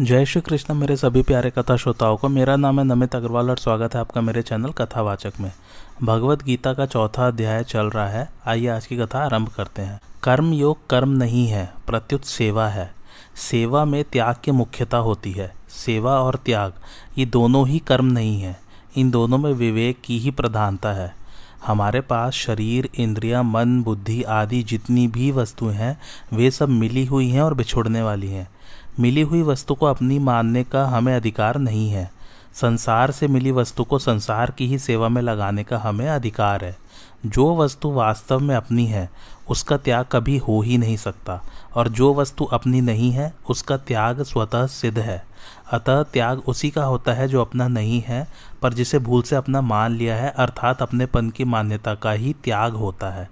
जय श्री कृष्ण, मेरे सभी प्यारे कथा श्रोताओं को मेरा नाम है नमित अग्रवाल और स्वागत है आपका मेरे चैनल कथावाचक में। भगवत गीता का चौथा अध्याय चल रहा है। आइए आज की कथा आरंभ करते हैं। कर्म योग कर्म नहीं है, प्रत्युत सेवा है। सेवा में त्याग की मुख्यता होती है। सेवा और त्याग, ये दोनों ही कर्म नहीं है। इन दोनों में विवेक की ही प्रधानता है। हमारे पास शरीर, इंद्रिया, मन, बुद्धि आदि जितनी भी वस्तुएँ हैं, वे सब मिली हुई हैं और बिछुड़ने वाली हैं। मिली हुई वस्तु को अपनी मानने का हमें अधिकार नहीं है। संसार से मिली वस्तु को संसार की ही सेवा में लगाने का हमें अधिकार है। जो वस्तु वास्तव में अपनी है, उसका त्याग कभी हो ही नहीं सकता, और जो वस्तु अपनी नहीं है, उसका त्याग स्वतः सिद्ध है। अतः त्याग उसी का होता है जो अपना नहीं है, पर जिसे भूल से अपना मान लिया है, अर्थात अपनेपन की मान्यता का ही त्याग होता है।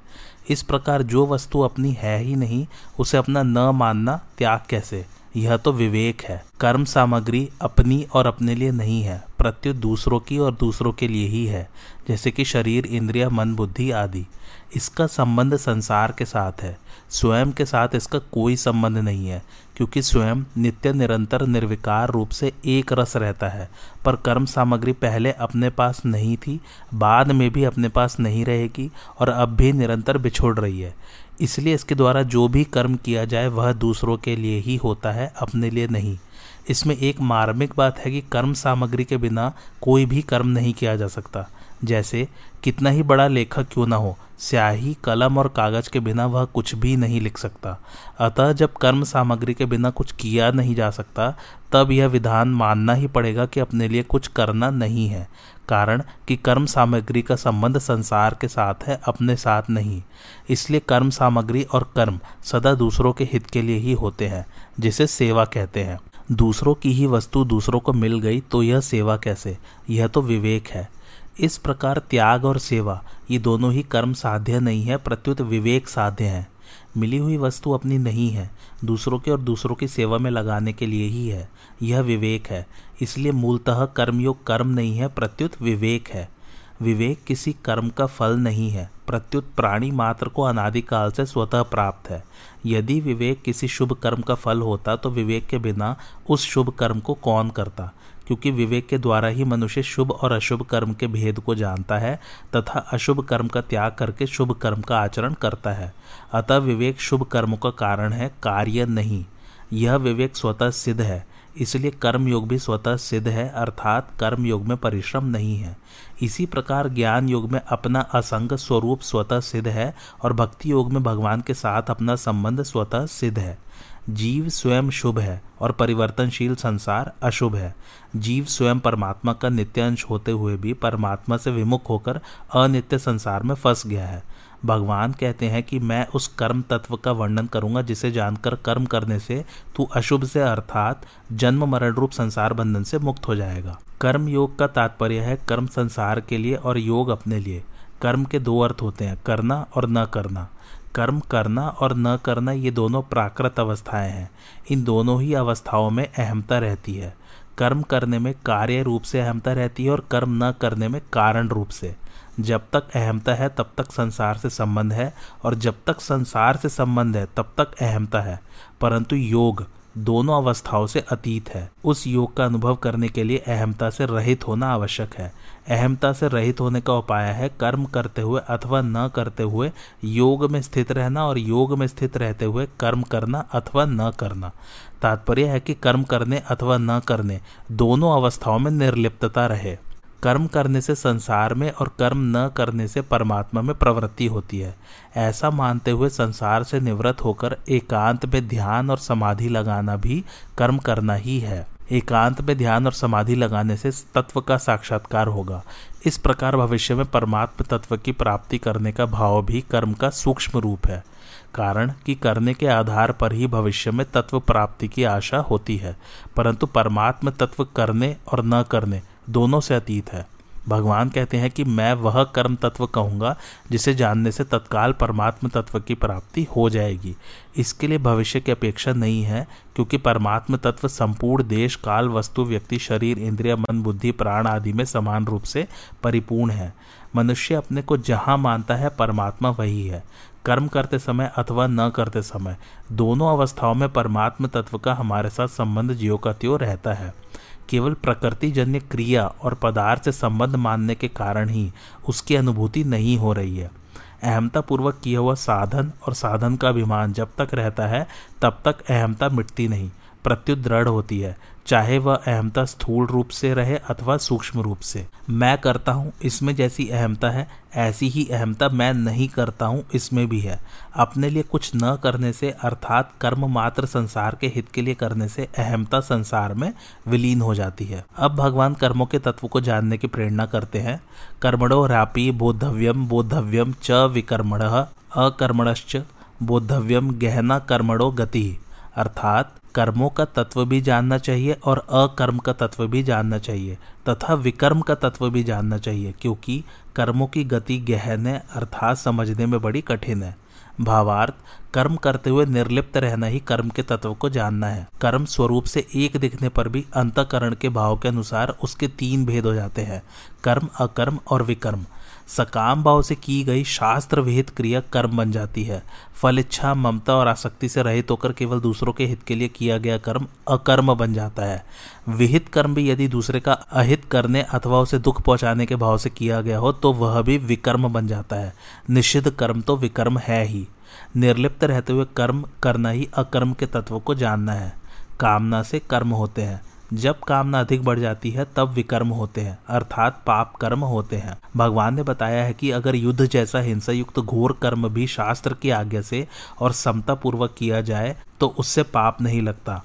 इस प्रकार जो वस्तु अपनी है ही नहीं, उसे अपना न मानना त्याग कैसे? यह तो विवेक है। कर्म सामग्री अपनी और अपने लिए नहीं है प्रत्युत दूसरों की और दूसरों के लिए ही है, जैसे कि शरीर, इंद्रिया, मन, बुद्धि आदि। इसका संबंध संसार के साथ है। स्वयं के साथ इसका कोई संबंध नहीं है, क्योंकि स्वयं नित्य, निरंतर, निर्विकार रूप से एक रस रहता है। पर कर्म सामग्री पहले अपने पास नहीं थी, बाद में भी अपने पास नहीं रहेगी और अब भी निरंतर बिछोड़ रही है। इसलिए इसके द्वारा जो भी कर्म किया जाए, वह दूसरों के लिए ही होता है, अपने लिए नहीं। इसमें एक मार्मिक बात है कि कर्म सामग्री के बिना कोई भी कर्म नहीं किया जा सकता। जैसे, कितना ही बड़ा लेखक क्यों ना हो, स्याही, कलम और कागज़ के बिना वह कुछ भी नहीं लिख सकता। अतः जब कर्म सामग्री के बिना कुछ किया नहीं जा सकता, तब यह विधान मानना ही पड़ेगा कि अपने लिए कुछ करना नहीं है, कारण कि कर्म सामग्री का संबंध संसार के साथ है, अपने साथ नहीं। इसलिए कर्म सामग्री और कर्म सदा दूसरों के हित के लिए ही होते हैं, जिसे सेवा कहते हैं। दूसरों की ही वस्तु दूसरों को मिल गई तो यह सेवा कैसे? यह तो विवेक है। इस प्रकार त्याग और सेवा, ये दोनों ही कर्म साध्य नहीं है, प्रत्युत विवेक साध्य है। मिली हुई वस्तु अपनी नहीं है, दूसरों के और दूसरों की सेवा में लगाने के लिए ही है। यह विवेक है, इसलिए मूलतः कर्मयोग कर्म नहीं है, प्रत्युत विवेक है। विवेक किसी कर्म का फल नहीं है, प्रत्युत प्राणी मात्र को अनादिकाल से स्वतः प्राप्त है। यदि विवेक किसी शुभ कर्म का फल होता तो विवेक के बिना उस शुभ कर्म को कौन करता? क्योंकि विवेक के द्वारा ही मनुष्य शुभ और अशुभ कर्म के भेद को जानता है तथा अशुभ कर्म का त्याग करके शुभ कर्म का आचरण करता है। अतः विवेक शुभ कर्म का कारण है कार्य नहीं। यह विवेक स्वतः सिद्ध है। इसलिए कर्म योग भी स्वतः सिद्ध है, अर्थात कर्म योग में परिश्रम नहीं है। इसी प्रकार ज्ञान योग में अपना असंग स्वरूप स्वतः सिद्ध है और भक्ति योग में भगवान के साथ अपना संबंध स्वतः सिद्ध है। जीव स्वयं शुभ है और परिवर्तनशील संसार अशुभ है। जीव स्वयं परमात्मा का नित्य अंश होते हुए भी परमात्मा से विमुख होकर अनित्य संसार में फंस गया है। भगवान कहते हैं कि मैं उस कर्म तत्व का वर्णन करूँगा जिसे जानकर कर्म करने से तू अशुभ से अर्थात जन्म मरण रूप संसार बंधन से मुक्त हो जाएगा। कर्म योग का तात्पर्य है कर्म संसार के लिए और योग अपने लिए। कर्म के दो अर्थ होते हैं, करना और न करना। कर्म करना और न करना ये दोनों प्राकृत अवस्थाएँ हैं। इन दोनों ही अवस्थाओं में अहमता रहती है। कर्म करने में कार्य रूप से अहमता रहती है और कर्म न करने में कारण रूप से। जब तक अहमता है, तब तक संसार से संबंध है और जब तक संसार से संबंध है, तब तक अहमता है। परंतु योग दोनों अवस्थाओं से अतीत है। उस योग का अनुभव करने के लिए अहमता से रहित होना आवश्यक है। अहमता से रहित होने का उपाय है कर्म करते हुए अथवा न करते हुए योग में स्थित रहना और योग में स्थित रहते हुए कर्म करना अथवा न करना। तात्पर्य है कि कर्म करने अथवा न करने दोनों अवस्थाओं में निर्लिप्तता रहे। कर्म करने से संसार में और कर्म न करने से परमात्मा में प्रवृत्ति होती है। ऐसा मानते हुए संसार से निवृत्त होकर एकांत में ध्यान और समाधि लगाना भी कर्म करना ही है। एकांत में ध्यान और समाधि लगाने से तत्व का साक्षात्कार होगा। इस प्रकार भविष्य में परमात्म तत्व की प्राप्ति करने का भाव भी कर्म का सूक्ष्म रूप है। कारण कि करने के आधार पर ही भविष्य में तत्व प्राप्ति की आशा होती है। परंतु परमात्म तत्व करने और न करने दोनों से अतीत है। भगवान कहते हैं कि मैं वह कर्म तत्व कहूँगा, जिसे जानने से तत्काल परमात्म तत्व की प्राप्ति हो जाएगी। इसके लिए भविष्य की अपेक्षा नहीं है, क्योंकि परमात्म तत्व संपूर्ण देश, काल, वस्तु, व्यक्ति, शरीर, इंद्रिय, मन, बुद्धि, प्राण आदि में समान रूप से परिपूर्ण है। मनुष्य अपने को जहाँ मानता है, परमात्मा वही है। कर्म करते समय अथवा न करते समय, दोनों अवस्थाओं में परमात्म तत्व का हमारे साथ संबंध जियो का रहता है। केवल प्रकृति जन्य क्रिया और पदार्थ से संबंध मानने के कारण ही उसकी अनुभूति नहीं हो रही है। अहमतापूर्वक किया हुआ साधन और साधन का अभिमान जब तक रहता है, तब तक अहमता मिटती नहीं। प्रत्युत दृढ़ होती है। चाहे वह अहमता स्थूल रूप से रहे अथवा सूक्ष्म रूप से। मैं करता हूँ, इसमें जैसी अहमता है, ऐसी ही अहमता मैं नहीं करता हूँ, इसमें भी है। अपने लिए कुछ न करने से, अर्थात कर्म मात्र संसार के हित के लिए करने से, अहमता संसार में विलीन हो जाती है। अब भगवान कर्मों के तत्व को जानने की प्रेरणा करते हैं। कर्मणो रापी बोधव्यम बोधव्यम च विकर्मण, अकर्मणश्च बोधव्यम गहना कर्मणो गति, अर्थात कर्मों का तत्व भी जानना चाहिए और अकर्म का तत्व भी जानना चाहिए, तथा विकर्म का तत्व भी जानना चाहिए, क्योंकि कर्मों की गति गहन है, अर्थात समझने में बड़ी कठिन है। भावार्थ, कर्म करते हुए निर्लिप्त रहना ही कर्म के तत्व को जानना है। कर्म स्वरूप से एक दिखने पर भी अंतकरण के भाव के अनुसार उसके तीन भेद हो जाते हैं, कर्म, अकर्म और विकर्म। सकाम भाव से की गई शास्त्र विहित क्रिया कर्म बन जाती है। फल, इच्छा, ममता और आसक्ति से रहित होकर केवल दूसरों के हित के लिए किया गया कर्म अकर्म बन जाता है। विहित कर्म भी यदि दूसरे का अहित करने अथवा उसे दुख पहुँचाने के भाव से किया गया हो तो वह भी विकर्म बन जाता है। निषिद्ध कर्म तो विकर्म है ही। निर्लिप्त रहते हुए कर्म करना ही अकर्म के तत्व को जानना है। कामना से कर्म होते हैं। जब कामना अधिक बढ़ जाती है, तब विकर्म होते हैं, अर्थात पाप कर्म होते हैं। भगवान ने बताया है कि अगर युद्ध जैसा हिंसा युक्त घोर कर्म भी शास्त्र की आज्ञा से और समता पूर्वक किया जाए तो उससे पाप नहीं लगता।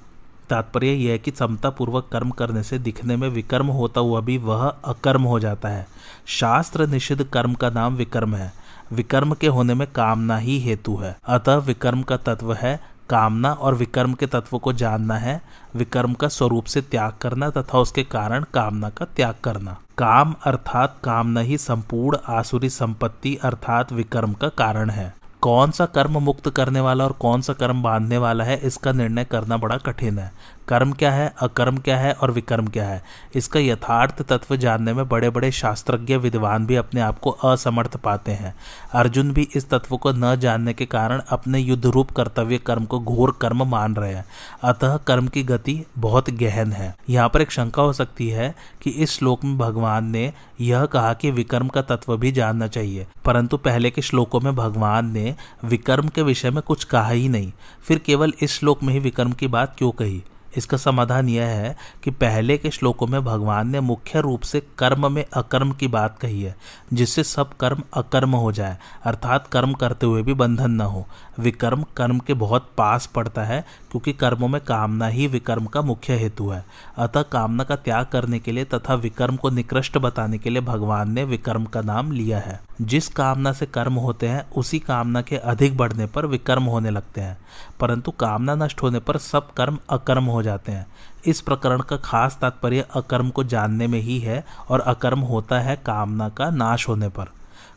तात्पर्य यह है कि समता पूर्वक कर्म करने से दिखने में विकर्म होता हुआ भी वह अकर्म हो जाता है। शास्त्र निषिद्ध कर्म का नाम विकर्म है। विकर्म के होने में कामना ही हेतु है। अतः विकर्म का तत्व है कामना और विकर्म के तत्व को जानना है। विकर्म का स्वरूप से त्याग करना तथा उसके कारण कामना का त्याग करना। काम अर्थात कामना ही संपूर्ण आसुरी संपत्ति अर्थात विकर्म का कारण है। कौन सा कर्म मुक्त करने वाला और कौन सा कर्म बांधने वाला है, इसका निर्णय करना बड़ा कठिन है। कर्म क्या है, अकर्म क्या है और विकर्म क्या है? इसका यथार्थ तत्व जानने में बड़े बड़े शास्त्रज्ञ विद्वान भी अपने आप को असमर्थ पाते हैं। अर्जुन भी इस तत्व को न जानने के कारण अपने युद्ध रूप कर्तव्य कर्म को घोर कर्म मान रहे हैं। अतः कर्म की गति बहुत गहन है। यहाँ पर एक शंका हो सकती है कि इस श्लोक में भगवान ने यह कहा कि विकर्म का तत्व भी जानना चाहिए, परंतु पहले के श्लोकों में भगवान ने विकर्म के विषय में कुछ कहा ही नहीं। फिर केवल इस श्लोक में ही विकर्म की बात क्यों कही? इसका समाधान यह है कि पहले के श्लोकों में भगवान ने मुख्य रूप से कर्म में अकर्म की बात कही है, जिससे सब कर्म अकर्म हो जाए, अर्थात कर्म करते हुए भी बंधन न हो। विकर्म कर्म के बहुत पास पड़ता है, क्योंकि कर्मों में कामना ही विकर्म का मुख्य हेतु है। अतः कामना का त्याग करने के लिए तथा विकर्म को निकृष्ट बताने के लिए भगवान ने विकर्म का नाम लिया है। जिस कामना से कर्म होते हैं, उसी कामना के अधिक बढ़ने पर विकर्म होने लगते हैं। परंतु कामना नष्ट होने पर सब कर्म अकर्म हो जाते हैं। इस प्रकरण का खास तात्पर्य अकर्म को जानने में ही है और अकर्म होता है कामना का नाश होने पर।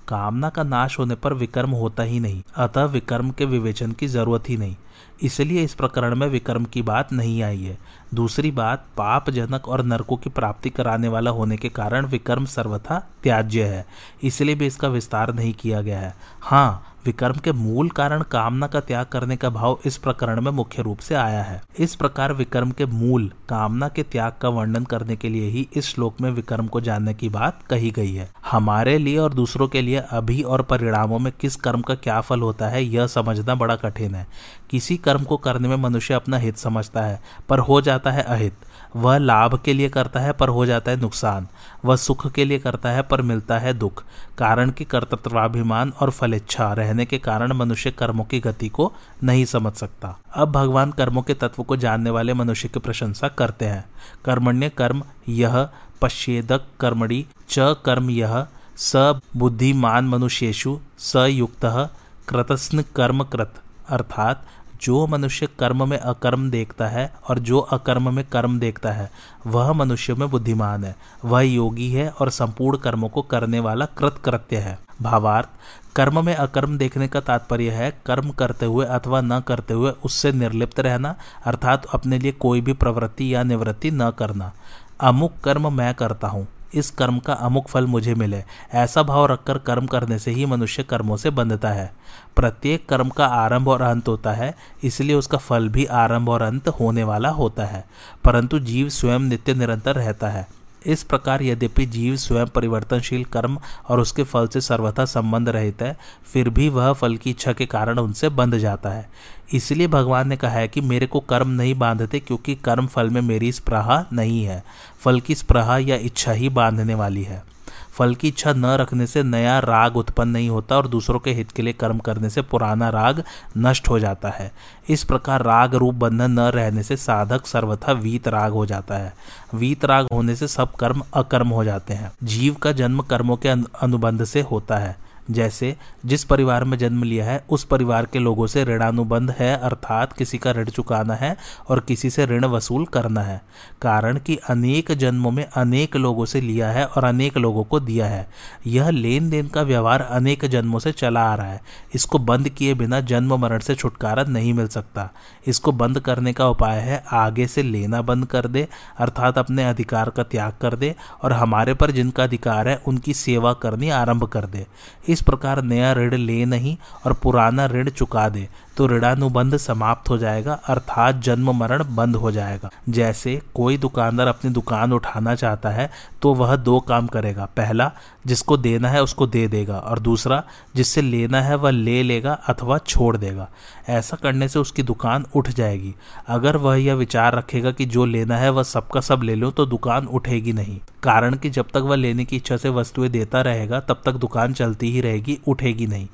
कामना का नाश होने पर विकर्म होता ही नहीं, अतः विकर्म के विवेचन की ज़रूरत ही नहीं। इसलिए इस प्रकरण में विकर्म की बात नहीं आई है। दूसरी बात पाप जनक और नरकों की प्राप्ति कराने वाला होने के कारण विक्रम सर्वथा त्याज्य है। इसलिए भी इसका विस्तार नहीं किया गया है। हाँ विकर्म के मूल कारण कामना का त्याग करने का भाव इस प्रकरण में मुख्य रूप से आया है। इस प्रकार विकर्म के मूल कामना के त्याग का वर्णन करने के लिए ही इस श्लोक में विकर्म को जानने की बात कही गई है। हमारे लिए और दूसरों के लिए अभी और परिणामों में किस कर्म का क्या फल होता है, यह समझना बड़ा कठिन है। किसी कर्म को करने में मनुष्य अपना हित समझता है, पर हो जाता है अहित। वह लाभ के लिए करता है, पर हो जाता है नुकसान। वह सुख के लिए करता है, पर मिलता है दुख। कारण की कर्तृत्वाभिमान और फलेच्छा रहने के कारण मनुष्य कर्मों की गति को नहीं समझ सकता। अब भगवान कर्मों के तत्व को जानने वाले मनुष्य की प्रशंसा करते हैं। कर्मण्य कर्म यह पश्चेदक कर्मणि च कर्म यह, स बुद्धिमान मनुष्येशु स युक्त कृतस्न कर्म कृत अर्थात जो मनुष्य कर्म में अकर्म देखता है और जो अकर्म में कर्म देखता है, वह मनुष्य में बुद्धिमान है। वह योगी है और संपूर्ण कर्मों को करने वाला कृत कृत्य है। भावार्थ, कर्म में अकर्म देखने का तात्पर्य है कर्म करते हुए अथवा न करते हुए उससे निर्लिप्त रहना, अर्थात अपने लिए कोई भी प्रवृत्ति या निवृत्ति न करना। अमुक कर्म मैं करता हूँ इस कर्म का अमुक फल मुझे मिले। ऐसा भाव रखकर कर्म करने से ही मनुष्य कर्मों से बंधता है। प्रत्येक कर्म का आरंभ और अंत होता है, इसलिए उसका फल भी आरंभ और अंत होने वाला होता है। परंतु जीव स्वयं नित्य निरंतर रहता है। इस प्रकार यद्यपि जीव स्वयं परिवर्तनशील, कर्म और उसके फल से सर्वथा संबंध रहित है, फिर भी वह फल की इच्छा के कारण उनसे बंध जाता है। इसलिए भगवान ने कहा है कि मेरे को कर्म नहीं बांधते क्योंकि कर्म फल में मेरी स्प्रहा नहीं है, फल की स्प्रहा या इच्छा ही बांधने वाली है। फल की इच्छा न रखने से नया राग उत्पन्न नहीं होता और दूसरों के हित के लिए कर्म करने से पुराना राग नष्ट हो जाता है। इस प्रकार राग रूप बंधन न रहने से साधक सर्वथा वीत राग हो जाता है। वीत राग होने से सब कर्म अकर्म हो जाते हैं। जीव का जन्म कर्मों के अनुबंध से होता है। जैसे जिस परिवार में जन्म लिया है, उस परिवार के लोगों से ऋणानुबंध है, अर्थात किसी का ऋण चुकाना है और किसी से ऋण वसूल करना है। कारण कि अनेक जन्मों में अनेक लोगों से लिया है और अनेक लोगों को दिया है। यह लेन देन का व्यवहार अनेक जन्मों से चला आ रहा है। इसको बंद किए बिना जन्म मरण से छुटकारा नहीं मिल सकता। इसको बंद करने का उपाय है, आगे से लेना बंद कर दे, अर्थात अपने अधिकार का त्याग कर दे और हमारे पर जिनका अधिकार है, उनकी सेवा करनी आरंभ कर दे। इस प्रकार नया ऋण ले नहीं और पुराना ऋण चुका दे तो ऋणानुबंध समाप्त हो जाएगा, अर्थात जन्म मरण बंद हो जाएगा। जैसे कोई दुकानदार अपनी दुकान उठाना चाहता है तो वह दो काम करेगा। पहला, जिसको देना है उसको दे देगा, और दूसरा, जिससे लेना है वह ले लेगा अथवा छोड़ देगा। ऐसा करने से उसकी दुकान उठ जाएगी। अगर वह यह विचार रखेगा कि जो लेना है वह सबका सब ले लो तो दुकान उठेगी नहीं। कारण कि जब तक वह लेने की इच्छा से वस्तुएँ देता रहेगा, तब तक दुकान चलती ही रहेगी, उठेगी नहीं।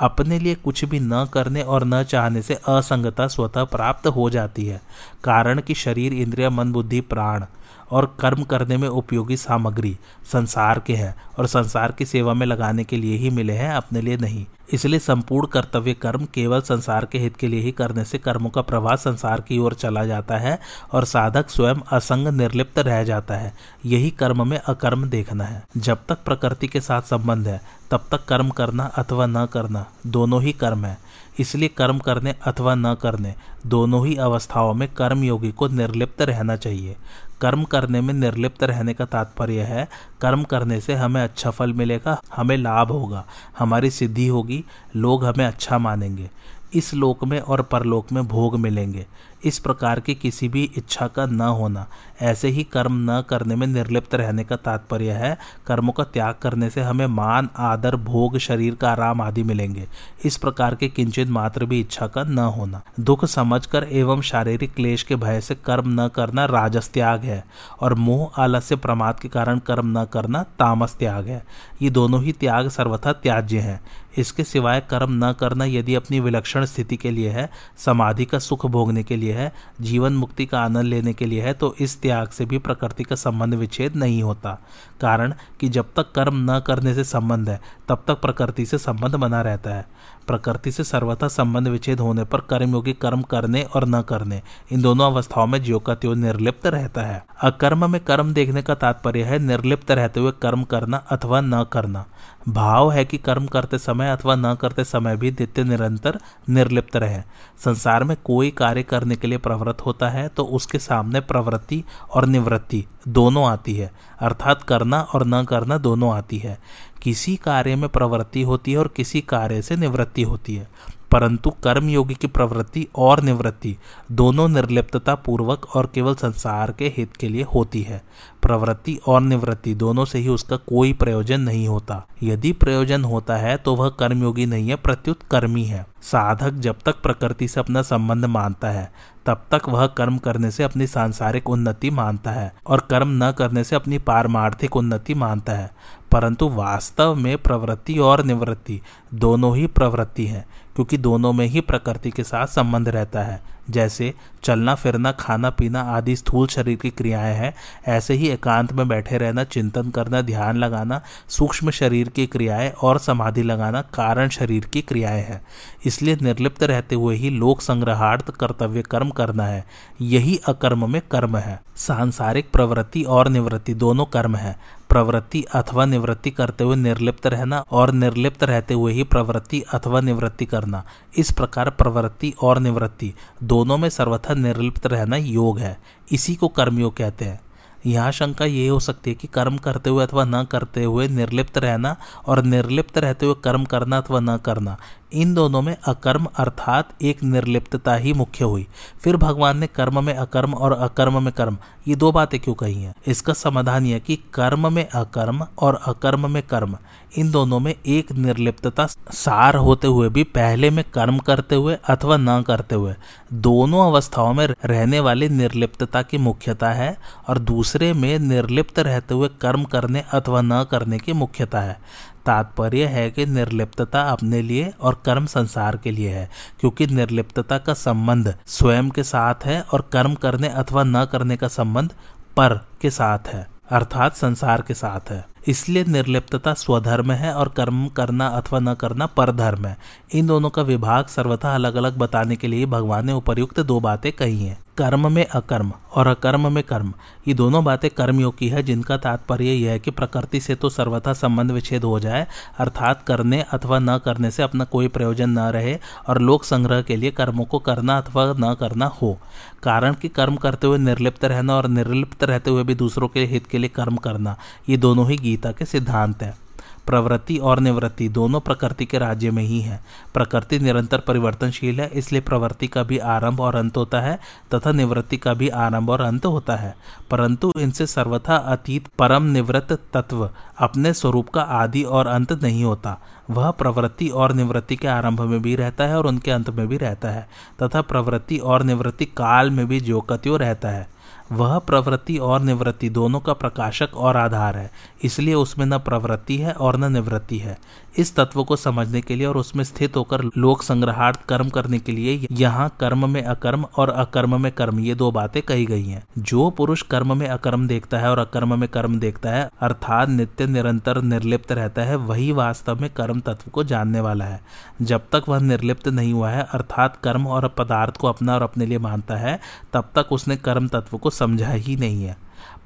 अपने लिए कुछ भी न करने और न चाहने से असंगता स्वतः प्राप्त हो जाती है, कारण कि शरीर, इंद्रिय, मन, बुद्धि, प्राण और कर्म करने में उपयोगी सामग्री संसार के हैं और संसार की सेवा में लगाने के लिए ही मिले हैं, अपने लिए नहीं। इसलिए संपूर्ण कर्तव्य कर्म केवल संसार के हित के लिए ही करने से कर्मों का प्रवाह संसार की ओर चला जाता है और साधक स्वयं असंग निर्लिप्त रह जाता है। यही कर्म में अकर्म देखना है। जब तक प्रकृति के साथ संबंध है, तब तक कर्म करना अथवा न करना दोनों ही कर्म है। इसलिए कर्म करने अथवा न करने दोनों ही अवस्थाओं में कर्मयोगी को निर्लिप्त रहना चाहिए। कर्म करने में निर्लिप्त रहने का तात्पर्य है। कर्म करने से हमें अच्छा फल मिलेगा, हमें लाभ होगा, हमारी सिद्धि होगी, लोग हमें अच्छा मानेंगे। इस लोक में और परलोक में भोग मिलेंगे। इस प्रकार की किसी भी इच्छा का न होना। ऐसे ही कर्म न करने में निर्लिप्त रहने का तात्पर्य है। कर्मों का त्याग करने से हमें मान, आदर, भोग, शरीर का आराम आदि मिलेंगे। इस प्रकार के किंचित मात्र भी इच्छा का न होना। दुख समझकर एवं शारीरिक क्लेश के भय से कर्म न करना राजस त्याग है और मोह आलस्य प्रमाद के कारण कर्म न करना तामस त्याग है। ये दोनों ही त्याग सर्वथा त्याज्य हैं। इसके सिवाय कर्म न करना यदि अपनी विलक्षण स्थिति के लिए है, समाधि का सुख भोगने के लिए लिए है, जीवन मुक्ति का आनंद लेने के लिए है तो इस त्याग से भी प्रकृति का संबंध विच्छेद नहीं होता। कारण कि जब तक कर्म न करने से संबंध है, तब तक प्रकृति से संबंध बना रहता है। प्रकृति से सर्वथा संबंध विच्छेद होने पर कर्मयोगी कर्म करने और न करने, इन दोनों अवस्थाओं में ज्यो का त्यो निर्लिप्त रहता है। अकर्म में कर्म देखने का तात्पर्य है निर्लिप्त रहते हुए कर्म करना अथवा न करना। भाव है कि कर्म करते समय अथवा न करते समय भी नित्य निरंतर निर्लिप्त रहे। संसार में कोई कार्य करने के लिए प्रवृत्त होता है तो उसके सामने प्रवृत्ति और निवृत्ति दोनों आती है, अर्थात करना और न करना दोनों आती है। किसी कार्य में प्रवृत्ति होती है और किसी कार्य से निवृत्ति होती है। परंतु कर्मयोगी की प्रवृत्ति और निवृत्ति दोनों निर्लिप्तता पूर्वक और केवल संसार के हित के लिए होती है। प्रवृत्ति और निवृत्ति दोनों से ही उसका कोई प्रयोजन नहीं होता। यदि प्रयोजन होता है तो वह कर्मयोगी नहीं है, प्रत्युत कर्मी है। साधक जब तक प्रकृति से अपना संबंध मानता है, तब तक वह कर्म करने से अपनी सांसारिक उन्नति मानता है और कर्म न करने से अपनी पारमार्थिक उन्नति मानता है। परंतु वास्तव में प्रवृत्ति और निवृत्ति दोनों ही प्रवृत्ति हैं, क्योंकि दोनों में ही प्रकृति के साथ संबंध रहता है। जैसे चलना, फिरना, खाना, पीना आदि स्थूल शरीर की क्रियाएँ हैं, ऐसे ही एकांत में बैठे रहना, चिंतन करना, ध्यान लगाना, सूक्ष्म शरीर की क्रियाएँ और समाधि लगाना कारण शरीर की क्रियाएँ हैं। इसलिए निर्लिप्त रहते हुए ही लोक संग्रहार्थ कर्तव्य कर्म करना है, यही अकर्म में कर्म है। सांसारिक प्रवृत्ति और निवृत्ति दोनों कर्म है प्रवृत्ति अथवा निवृत्ति करते हुए निर्लिप्त रहना और निर्लिप्त रहते हुए ही प्रवृत्ति अथवा निवृत्ति करना। इस प्रकार प्रवृत्ति और निवृत्ति दोनों में सर्वथा निर्लिप्त रहना योग है। इसी को कर्मयोग कहते हैं। यहाँ शंका ये हो सकती है कि कर्म करते हुए अथवा न करते हुए निर्लिप्त रहना और निर्लिप्त रहते हुए कर्म करना अथवा न करना इन दोनों में अकर्म अर्थात एक निर्लिप्तता ही मुख्य हुई। फिर भगवान ने कर्म में अकर्म और अकर्म में कर्म, ये दो बातें क्यों कही हैं? इसका समाधान यह कि कर्म में अकर्म और अकर्म में कर्म, इन दोनों में एक निर्लिप्तता सार होते हुए भी पहले में कर्म करते हुए अथवा न करते हुए। दोनों अवस्थाओं में रहने वाली निर्लिप्तता की मुख्यता है और दूसरे में निर्लिप्त रहते हुए कर्म करने अथवा न करने की मुख्यता है। तात्पर्य है कि निर्लिप्तता अपने लिए और कर्म संसार के लिए है, क्योंकि निर्लिप्तता का संबंध स्वयं के साथ है और कर्म करने अथवा न करने का संबंध पर के साथ है, अर्थात संसार के साथ है। इसलिए निर्लिप्तता स्वधर्म है और कर्म करना अथवा न करना परधर्म है। इन दोनों का विभाग सर्वथा अलग अलग बताने के लिए भगवान ने उपयुक्त दो बातें कही हैं। कर्म में अकर्म और अकर्म में कर्म। ये दोनों बातें कर्मयोग की है, जिनका तात्पर्य यह है कि प्रकृति से तो सर्वथा संबंध विच्छेद हो जाए, अर्थात करने अथवा न करने से अपना कोई प्रयोजन न रहे और लोक संग्रह के लिए कर्मों को करना अथवा न करना हो। कारण कि कर्म करते हुए निर्लिप्त रहना और निर्लिप्त रहते हुए भी दूसरों के हित के लिए कर्म करना, ये दोनों ही गीता के सिद्धांत है। प्रवृत्ति और निवृत्ति दोनों प्रकृति के राज्य में ही है। प्रकृति निरंतर परिवर्तनशील है, इसलिए प्रवृत्ति का भी आरंभ और अंत होता है, तथा निवृत्ति का भी आरंभ और अंत होता है। परंतु इनसे सर्वथा अतीत परम निवृत्त तत्व अपने स्वरूप का आदि और अंत नहीं होता। वह प्रवृत्ति और निवृत्ति के आरंभ में भी रहता है और उनके अंत में भी रहता है, तथा प्रवृत्ति और निवृत्ति काल में भी ज्योकत्यो रहता है। वह प्रवृत्ति और निवृत्ति दोनों का प्रकाशक और आधार है, इसलिए उसमें न प्रवृत्ति है और न निवृत्ति है। इस तत्व को समझने के लिए और उसमें स्थित होकर लोक संग्रहार्थ कर्म करने के लिए यहाँ कर्म में अकर्म और अकर्म में कर्म, ये दो बातें कही गई हैं। जो पुरुष कर्म में अकर्म देखता है और अकर्म में कर्म देखता है, अर्थात नित्य, निरंतर, निर्लिप्त रहता है, वही वास्तव में कर्म तत्व को जानने वाला है। जब तक वह निर्लिप्त नहीं हुआ है, अर्थात कर्म और पदार्थ को अपना और अपने लिए मानता है, तब तक उसने कर्म तत्व को समझा ही नहीं है।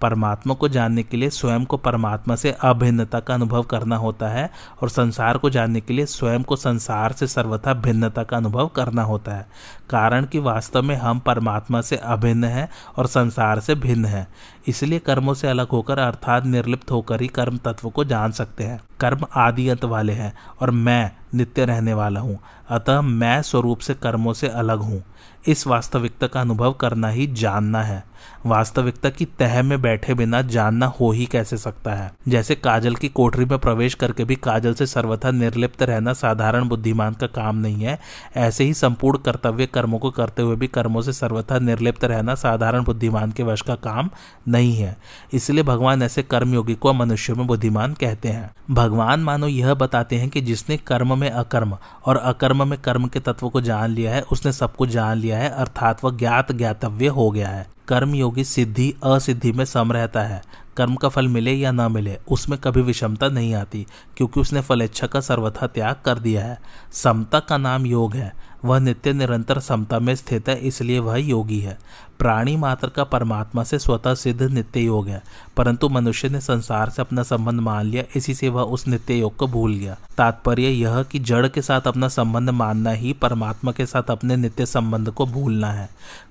परमात्मा को जानने के लिए स्वयं को परमात्मा से अभिन्नता का अनुभव करना होता है और संसार को जानने के लिए स्वयं को संसार से सर्वथा भिन्नता का अनुभव करना होता है। कारण कि वास्तव में हम परमात्मा से अभिन्न हैं और संसार से भिन्न हैं। इसलिए कर्मों से अलग होकर अर्थात निर्लिप्त होकर ही कर्म तत्व को जान सकते हैं। कर्म आदि अंत वाले हैं और मैं नित्य रहने वाला हूँ। अतः मैं स्वरूप से कर्मों से अलग हूँ। इस वास्तविकता का अनुभव करना ही जानना है। वास्तविकता की तह में बैठे बिना जानना हो ही कैसे सकता है? जैसे काजल की कोठरी में प्रवेश करके भी काजल से सर्वथा निर्लिप्त रहना साधारण बुद्धिमान का काम नहीं है। ऐसे ही संपूर्ण कर्तव्य कर्मों को करते हुए भी कर्मों से सर्वथा निर्लिप्त रहना साधारण बुद्धिमान के वश का काम नहीं है। इसलिए भगवान ऐसे कर्मयोगी को मनुष्यों में बुद्धिमान कहते हैं। भगवान मानो यह बताते हैं कि जिसने कर्म में अकर्म और अकर्म में कर्म के तत्व को जान लिया है, उसने सब कुछ जान लिया है, अर्थात वह ज्ञात ज्ञातव्य हो गया है। कर्म योगी सिद्धि असिद्धि में सम रहता है। कर्म का फल मिले या ना मिले, उसमें कभी विषमता नहीं आती, क्योंकि उसने फलेच्छा का सर्वथा त्याग कर दिया है। समता का नाम योग है। वह नित्य निरंतर समता में स्थित है, इसलिए वह योगी है। प्राणी मात्र का परमात्मा से स्वतः सिद्ध नित्य योग है, परंतु मनुष्य ने संसार से अपना संबंध मान लिया, इसी से वह उस नित्य योग को भूल गया। तात्पर्य यह कि जड़ के साथ अपना संबंध मानना ही परमात्मा के साथ अपने नित्य संबंध को भूलना है।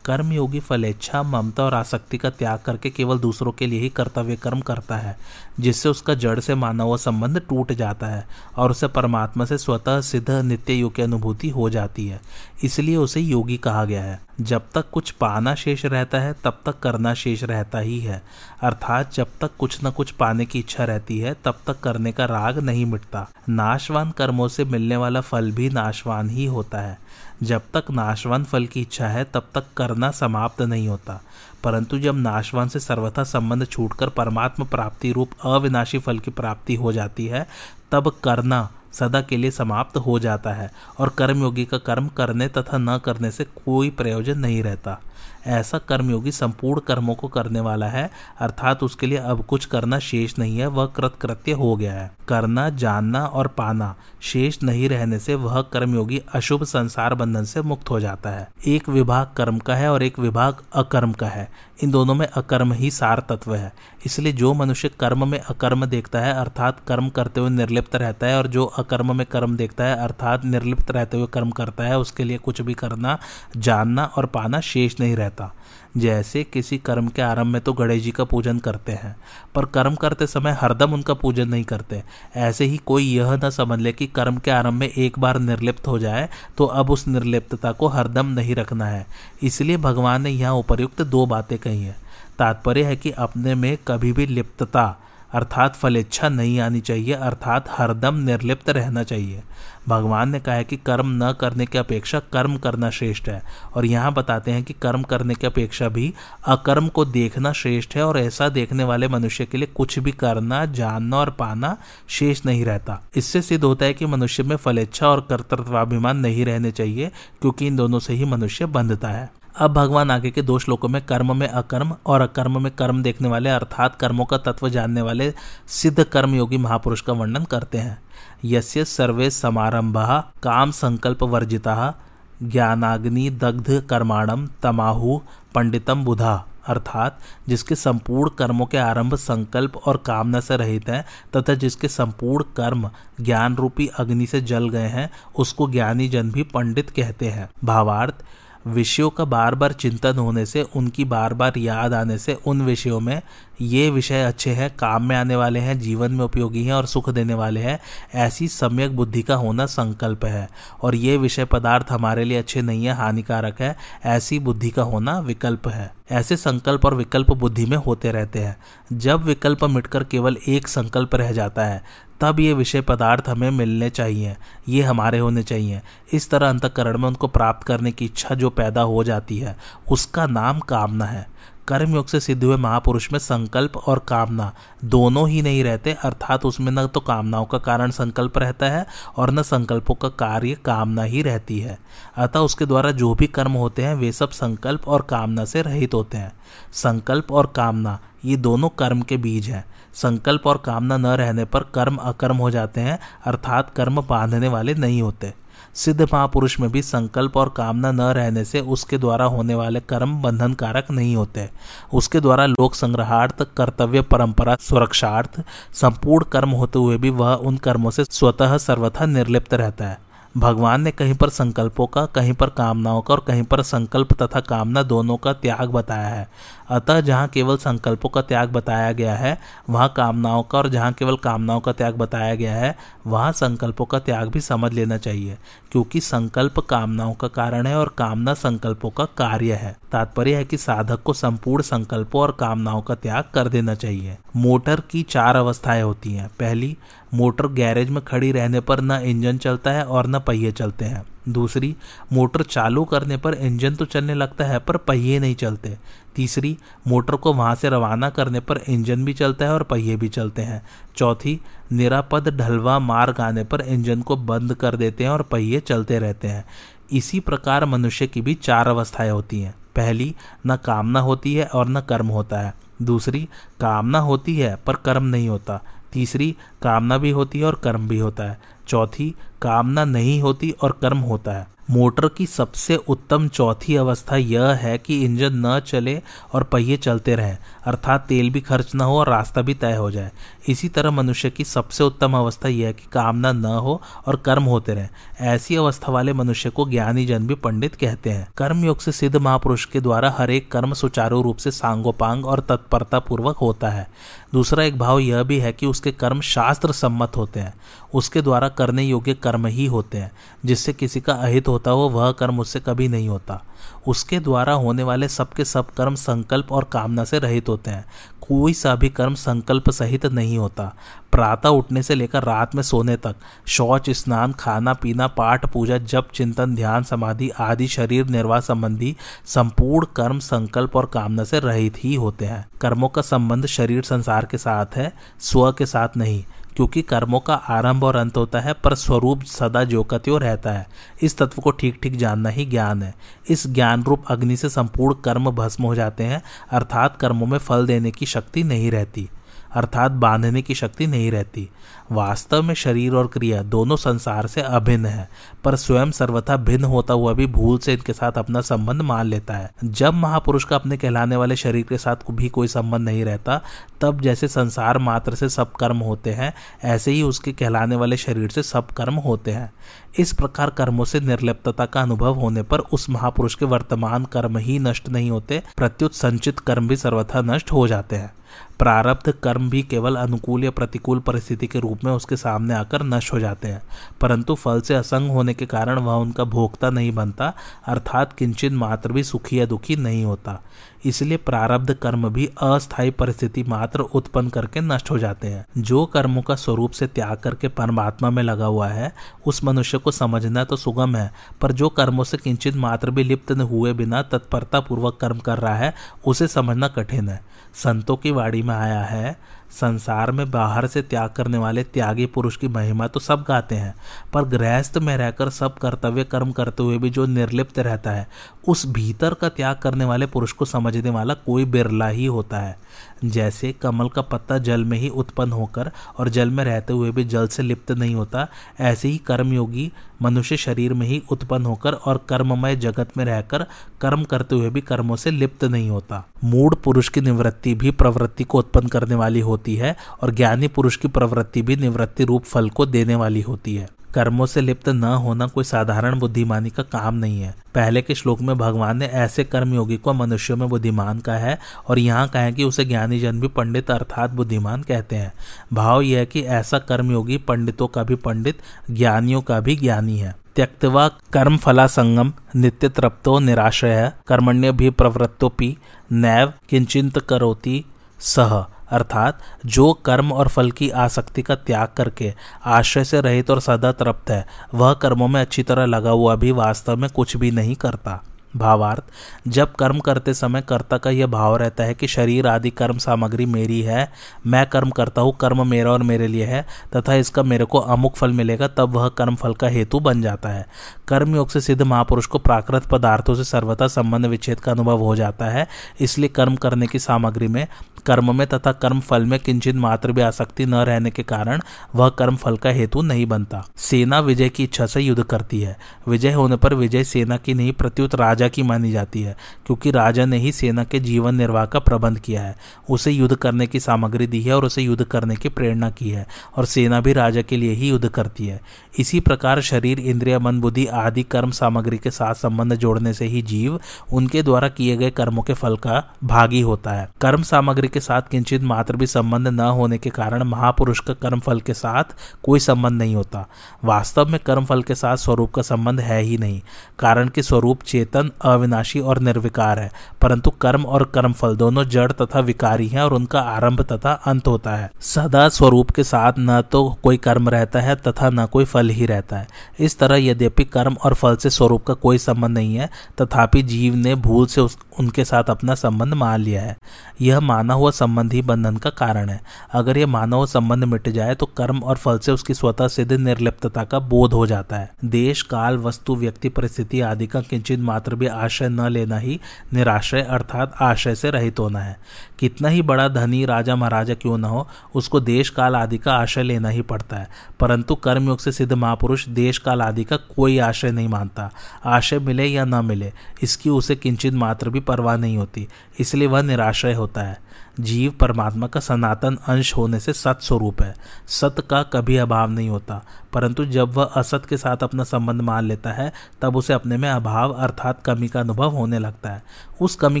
कर्म योगी फलेच्छा ममता और आसक्ति का त्याग करके केवल दूसरों के लिए ही कर्तव्य कर्म करता है, जिससे उसका जड़ से माना हुआ संबंध टूट जाता है और उसे परमात्मा से स्वतः सिद्ध नित्य योग की अनुभूति हो जाती है। इसलिए उसे योगी कहा गया है। जब तक कुछ पाना शेष रहता है, तब तक करना शेष रहता ही है। अर्थात जब तक कुछ न कुछ पाने की इच्छा रहती है, तब तक करने का राग नहीं मिटता। नाशवान कर्मों से मिलने वाला फल भी नाशवान ही होता है। जब तक नाशवान फल की इच्छा है, तब तक करना समाप्त नहीं होता। परंतु जब नाशवान से सर्वथा संबंध छूटकर परमात्मा प्राप्ति रूप अविनाशी फल की प्राप्ति हो जाती है, तब करना सदा के लिए समाप्त हो जाता है और कर्मयोगी का कर्म करने तथा न करने से कोई प्रयोजन नहीं रहता। ऐसा कर्मयोगी संपूर्ण कर्मों को करने वाला है, अर्थात उसके लिए अब कुछ करना शेष नहीं है, वह कृतकृत्य हो गया है। करना, जानना और पाना, शेष नहीं रहने से वह कर्मयोगी अशुभ संसार बंधन से मुक्त हो जाता है। एक विभाग कर्म का है और एक विभाग अकर्म का है। इन दोनों में अकर्म ही सार तत्व है। इसलिए जो मनुष्य कर्म में अकर्म देखता है, अर्थात कर्म करते हुए निर्लिप्त रहता है, और जो अकर्म में कर्म देखता है, अर्थात निर्लिप्त रहते हुए कर्म करता है, उसके लिए कुछ भी करना, जानना और पाना शेष नहीं रहता। जैसे किसी कर्म के आरंभ में तो गणेश जी का पूजन करते हैं, पर कर्म करते समय हरदम उनका पूजन नहीं करते। ऐसे ही कोई यह न समझ ले कि कर्म के आरंभ में एक बार निर्लिप्त हो जाए तो अब उस निर्लिप्तता को हरदम नहीं रखना है। इसलिए भगवान ने यहाँ उपयुक्त दो बातें कही हैं। तात्पर्य है कि अपने में कभी भी लिप्तता अर्थात फलेच्छा नहीं आनी चाहिए, अर्थात हरदम निर्लिप्त रहना चाहिए। भगवान ने कहा है कि कर्म न करने की अपेक्षा कर्म करना श्रेष्ठ है, और यहाँ बताते हैं कि कर्म करने की अपेक्षा भी अकर्म को देखना श्रेष्ठ है, और ऐसा देखने वाले मनुष्य के लिए कुछ भी करना, जानना और पाना शेष नहीं रहता। इससे सिद्ध होता है कि मनुष्य में फलेच्छा और कर्तृत्वाभिमान नहीं रहने चाहिए, क्योंकि इन दोनों से ही मनुष्य बंधता है। अब भगवान आगे के दो श्लोकों में कर्म में अकर्म और अकर्म में कर्म देखने वाले अर्थात कर्मों का तत्व जानने वाले सिद्ध कर्म योगी महापुरुष का वर्णन करते हैं। यस्य सर्वे समारंभ काम संकल्प वर्जिता ज्ञानाग्नि दग्ध कर्माणम तमाहु पंडितम बुधा। अर्थात जिसके संपूर्ण कर्मों के आरंभ संकल्प और कामना से रहित हैं तथा जिसके संपूर्ण कर्म ज्ञान रूपी अग्नि से जल गए हैं, उसको ज्ञानी जन भी पंडित कहते हैं। भावार्थ विषयों का बार बार चिंतन होने से, उनकी बार बार याद आने से, उन विषयों में ये विषय अच्छे हैं, काम में आने वाले हैं, जीवन में उपयोगी हैं और सुख देने वाले हैं, ऐसी सम्यक बुद्धि का होना संकल्प है। और ये विषय पदार्थ हमारे लिए अच्छे नहीं है, हानिकारक है, ऐसी बुद्धि का होना विकल्प है। ऐसे संकल्प और विकल्प बुद्धि में होते रहते हैं। जब विकल्प मिटकर केवल एक संकल्प रह जाता है, तब ये विषय पदार्थ हमें मिलने चाहिए, ये हमारे होने चाहिए। इस तरह अंतकरण में उनको प्राप्त करने की इच्छा जो पैदा हो जाती है, उसका नाम कामना है। कर्मयोग से सिद्ध हुए महापुरुष में संकल्प और कामना दोनों ही नहीं रहते, अर्थात उसमें न तो कामनाओं का कारण संकल्प रहता है और न संकल्पों का कार्य कामना ही रहती है। अतः उसके द्वारा जो भी कर्म होते हैं, वे सब संकल्प और कामना से रहित होते हैं। संकल्प और कामना, ये दोनों कर्म के बीज हैं। संकल्प और कामना न रहने पर कर्म अकर्म हो जाते हैं, अर्थात कर्म बांधने वाले नहीं होते। सिद्ध महापुरुष में भी संकल्प और कामना न रहने से उसके द्वारा होने वाले कर्म बंधन कारक नहीं होते। उसके द्वारा लोक संग्रहार्थ, कर्तव्य परंपरा सुरक्षार्थ, संपूर्ण कर्म होते हुए भी वह उन कर्मों से स्वतः सर्वथा निर्लिप्त रहता है। भगवान ने कहीं पर संकल्पों का, कहीं पर कामनाओं का और कहीं पर संकल्प तथा कामना दोनों का त्याग बताया है। अतः जहाँ केवल संकल्पों का त्याग बताया गया है, वहाँ कामनाओं का और जहाँ केवल कामनाओं का त्याग बताया गया है, वहाँ संकल्पों का त्याग भी समझ लेना चाहिए, क्योंकि संकल्प कामनाओं का कारण है और कामना संकल्पों का कार्य है। तात्पर्य है कि साधक को संपूर्ण संकल्पों और कामनाओं का त्याग कर देना चाहिए। मोटर की चार अवस्थाएँ होती हैं। पहली मोटर गैरेज में खड़ी रहने पर न इंजन चलता है और न पहिए चलते हैं। दूसरी, मोटर चालू करने पर इंजन तो चलने लगता है, पर पहिए नहीं चलते। तीसरी, मोटर को वहाँ से रवाना करने पर इंजन भी चलता है और पहिए भी चलते हैं। चौथी, निरापद ढलवा मार्ग आने पर इंजन को बंद कर देते हैं और पहिए चलते रहते हैं। इसी प्रकार मनुष्य की भी चार अवस्थाएँ होती हैं। पहली, न कामना होती है और न कर्म होता है। दूसरी कामना होती है पर कर्म नहीं होता। तीसरी, कामना भी होती है और कर्म भी होता है। चौथी, कामना नहीं होती और कर्म होता है। मोटर की सबसे उत्तम चौथी अवस्था यह है कि इंजन न चले और पहिए चलते रहें, अर्थात तेल भी खर्च न हो और रास्ता भी तय हो जाए। इसी तरह मनुष्य की सबसे उत्तम अवस्था यह है कि कामना न हो और कर्म होते रहें। ऐसी अवस्था वाले मनुष्य को ज्ञानी जन भी पंडित कहते हैं। कर्म योग से सिद्ध महापुरुष के द्वारा हर एक कर्म सुचारू रूप से सांगोपांग और तत्परता पूर्वक होता है। दूसरा एक भाव यह भी है कि उसके कर्म शास्त्र सम्मत होते हैं। उसके द्वारा करने योग्य कर्म ही होते हैं। जिससे किसी का अहित होता हो, वह कर्म उससे कभी नहीं होता। उसके द्वारा होने वाले सबके सब कर्म संकल्प और कामना से रहित होते हैं। कोई सा भी कर्म संकल्प सहित नहीं होता। प्रातः उठने से लेकर रात में सोने तक, शौच, स्नान, खाना, पीना, पाठ, पूजा, जप, चिंतन, ध्यान, समाधि आदि शरीर निर्वाह संबंधी संपूर्ण कर्म संकल्प और कामना से रहित ही होते हैं। कर्मों का संबंध शरीर संसार के साथ है, स्व के साथ नहीं। क्योंकि कर्मों का आरंभ और अंत होता है, पर स्वरूप सदा ज्योकत्यो रहता है। इस तत्व को ठीक ठीक जानना ही ज्ञान है। इस ज्ञान रूप अग्नि से संपूर्ण कर्म भस्म हो जाते हैं, अर्थात कर्मों में फल देने की शक्ति नहीं रहती। अर्थात बांधने की शक्ति नहीं रहती। वास्तव में शरीर और क्रिया दोनों संसार से अभिन्न है, पर स्वयं सर्वथा भिन्न होता हुआ भी भूल से इनके साथ अपना संबंध मान लेता है। जब महापुरुष का अपने कहलाने वाले शरीर के साथ भी कोई संबंध नहीं रहता, तब जैसे संसार मात्र से सब कर्म होते हैं, ऐसे ही उसके कहलाने वाले शरीर से सब कर्म होते हैं। इस प्रकार कर्मों से निर्लिप्तता का अनुभव होने पर उस महापुरुष के वर्तमान कर्म ही नष्ट नहीं होते, प्रत्युत संचित कर्म भी सर्वथा नष्ट हो जाते हैं। प्रारब्ध कर्म भी केवल अनुकूल या प्रतिकूल परिस्थिति के रूप में उसके सामने आकर नष्ट हो जाते हैं, परंतु फल से असंग होने के कारण वह उनका भोक्ता नहीं बनता, अर्थात किंचित मात्र भी सुखी या दुखी नहीं होता। इसलिए प्रारब्ध कर्म भी अस्थायी परिस्थिति मात्र उत्पन्न करके नष्ट हो जाते हैं। जो कर्मों का स्वरूप से त्याग करके परमात्मा में लगा हुआ है, उस मनुष्य को समझना तो सुगम है, पर जो कर्मों से किंचित मात्र भी लिप्त हुए बिना तत्परता पूर्वक कर्म कर रहा है, उसे समझना कठिन है। संतों की वाणी में आया है संसार में बाहर से त्याग करने वाले त्यागी पुरुष की महिमा तो सब गाते हैं, पर गृहस्थ में रहकर सब कर्तव्य कर्म करते हुए भी जो निर्लिप्त रहता है, उस भीतर का त्याग करने वाले पुरुष को समझने वाला कोई बिरला ही होता है। जैसे कमल का पत्ता जल में ही उत्पन्न होकर और जल में रहते हुए भी जल से लिप्त नहीं होता, ऐसे ही कर्मयोगी मनुष्य शरीर में ही उत्पन्न होकर और कर्ममय जगत में रहकर कर्म करते हुए भी कर्मों से लिप्त नहीं होता। मूड पुरुष की निवृत्ति भी प्रवृत्ति को उत्पन्न करने वाली होती है और ज्ञानी पुरुष की प्रवृत्ति भी निवृत्ति रूप फल को देने वाली होती है। कर्मों से लिप्त न होना कोई साधारण बुद्धिमानी का काम नहीं है। पहले के श्लोक में भगवान ने ऐसे कर्मयोगी को मनुष्यों में बुद्धिमान का है और यहाँ कहें कि उसे ज्ञानी जन भी पंडित अर्थात बुद्धिमान कहते हैं। भाव यह है कि ऐसा कर्मयोगी पंडितों का भी पंडित, ज्ञानियों का भी ज्ञानी है। त्यक्तवा कर्म फला संगम नित्य तृप्तो निराश्रय कर्मण्य भी प्रवृत्तोपि नैव किंचित करोति सह अर्थात जो कर्म और फल की आसक्ति का त्याग करके आश्रय से रहित और सदा तृप्त है, वह कर्मों में अच्छी तरह लगा हुआ भी वास्तव में कुछ भी नहीं करता। भावार्थ, जब कर्म करते समय कर्ता का यह भाव रहता है कि शरीर आदि कर्म सामग्री मेरी है, मैं कर्म करता हूँ, कर्म मेरा और मेरे लिए है, तथा इसका मेरे को अमुक फल मिलेगा, तब वह कर्म फल का हेतु बन जाता है। कर्म योग से सिद्ध महापुरुष को प्राकृत पदार्थों से सर्वथा संबंध विच्छेद का अनुभव हो जाता है, इसलिए कर्म करने की सामग्री में, कर्म में तथा कर्म फल में किंचित मात्र भी आसक्ति न रहने के कारण वह कर्म फल का हेतु नहीं बनता। सेना विजय की इच्छा से युद्ध करती है। विजय होने पर विजय सेना की नहीं, प्रत्युत राजा की मानी जाती है, क्योंकि राजा ने ही सेना के जीवन निर्वाह का प्रबंध किया है। उसे युद्ध करने की सामग्री दी है और उसे युद्ध करने की प्रेरणा की है, और सेना भी राजा के लिए ही युद्ध करती है। इसी प्रकार शरीर, इंद्रिया, मन, बुद्धि आदि कर्म सामग्री के साथ संबंध जोड़ने से ही जीव उनके द्वारा किए गए कर्मों के फल का भागी होता है। कर्म सामग्री के साथ किंचित मात्र भी संबंध न होने के कारण महापुरुष का कर्म फल के साथ कोई संबंध नहीं होता। वास्तव में कर्म फल के साथ स्वरूप का संबंध है ही नहीं, कारण कि स्वरूप चेतन सनातन अविनाशी और निर्विकार है परंतु कर्म और कर्मफल दोनों जड़ तथा विकारी हैं और उनका आरंभ तथा अंत होता है। सदा स्वरूप के साथ न तो कोई कर्म रहता है तथा न कोई फल ही रहता है। इस तरह यद्यपि कर्म और फल से स्वरूप का कोई संबंध नहीं है तथापि जीव ने भूल से उस, उनके साथ अपना संबंध मान लिया है। यह माना हुआ संबंध ही बंधन का कारण है। अगर यह माना हुआ संबंध मिट जाए तो कर्म और फल से उसकी स्वतः सिद्ध निर्लिप्तता का बोध हो जाता है। देश काल वस्तु व्यक्ति परिस्थिति आदि का किंचित मात्र भी आशय न लेना ही निराशय अर्थात आशय से रहित होना है। कितना ही बड़ा धनी राजा महाराजा क्यों न हो, उसको देश काल आदि का आशय लेना ही पड़ता है। परंतु कर्मयोग से सिद्ध महापुरुष देश काल आदि का कोई आशय नहीं मानता। आशय मिले या न मिले, इसकी उसे किंचित मात्र भी परवाह नहीं होती, इसलिए वह निराशय होता है। जीव परमात्मा का सनातन अंश होने से सत स्वरूप है। सत का कभी अभाव नहीं होता, परंतु जब वह असत के साथ अपना संबंध मान लेता है, तब उसे अपने में अभाव अर्थात कमी का अनुभव होने लगता है। उस कमी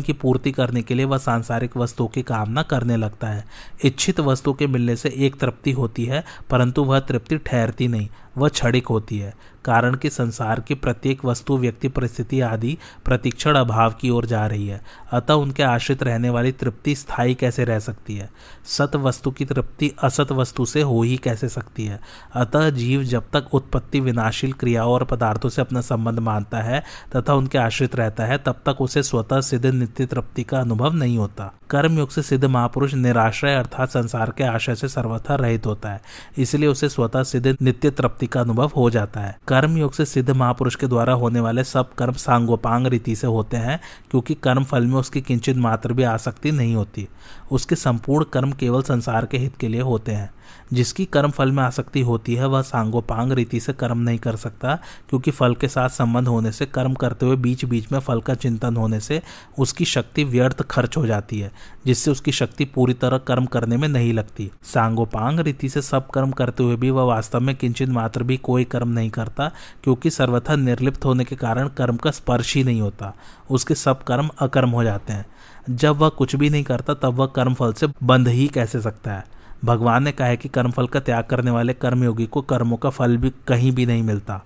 की पूर्ति करने के लिए वह सांसारिक वस्तुओं की कामना करने लगता है। इच्छित वस्तु के मिलने से एक तृप्ति होती है, परंतु वह तृप्ति ठहरती नहीं। वह क्षणिक होती है, कारण कि संसार की प्रत्येक वस्तु, व्यक्ति, परिस्थिति आदि प्रतिक्षण अभाव की ओर जा रही है। अतः उनके आश्रित रहने वाली तृप्ति स्थायी कैसे रह सकती है? सत वस्तु की तृप्ति असत वस्तु से हो ही कैसे सकती है? अतः जीव जब तक उत्पत्ति विनाशील क्रियाओं और पदार्थों से अपना संबंध मानता है, तथा उनके आश्रित रहता है, तब तक उसे स्वतः सिद्ध नित्य तृप्ति का अनुभव नहीं होता। कर्मयुग से सिद्ध महापुरुष निराश्रय अर्थात संसार के आशय से सर्वथा रहित होता है, इसलिए उसे स्वतः सिद्ध नित्य तृप्ति का अनुभव हो जाता है। कर्म योग से सिद्ध महापुरुष के द्वारा होने वाले सब कर्म सांगोपांग रीति से होते हैं, क्योंकि कर्म फल में उसकी किंचित मात्र भी आसक्ति नहीं होती। उसके संपूर्ण कर्म केवल संसार के हित के लिए होते हैं। जिसकी कर्म फल में आसक्ति होती है, वह सांगोपांग रीति से कर्म नहीं कर सकता, क्योंकि फल के साथ संबंध होने से, कर्म करते हुए बीच बीच में फल का चिंतन होने से उसकी शक्ति व्यर्थ खर्च हो जाती है, जिससे उसकी शक्ति पूरी तरह कर्म करने में नहीं लगती। सांगोपांग रीति से सब कर्म करते हुए भी वह वास्तव में किंचित मात्र भी कोई कर्म नहीं करता, क्योंकि सर्वथा निर्लिप्त होने के कारण कर्म का स्पर्श ही नहीं होता, उसके सब कर्म अकर्म हो जाते हैं। जब वह कुछ भी नहीं करता, तब वह कर्म फल से बंध ही कैसे सकता है? भगवान ने कहा है कि कर्मफल का त्याग करने वाले कर्मयोगी को कर्मों का फल भी कहीं भी नहीं मिलता।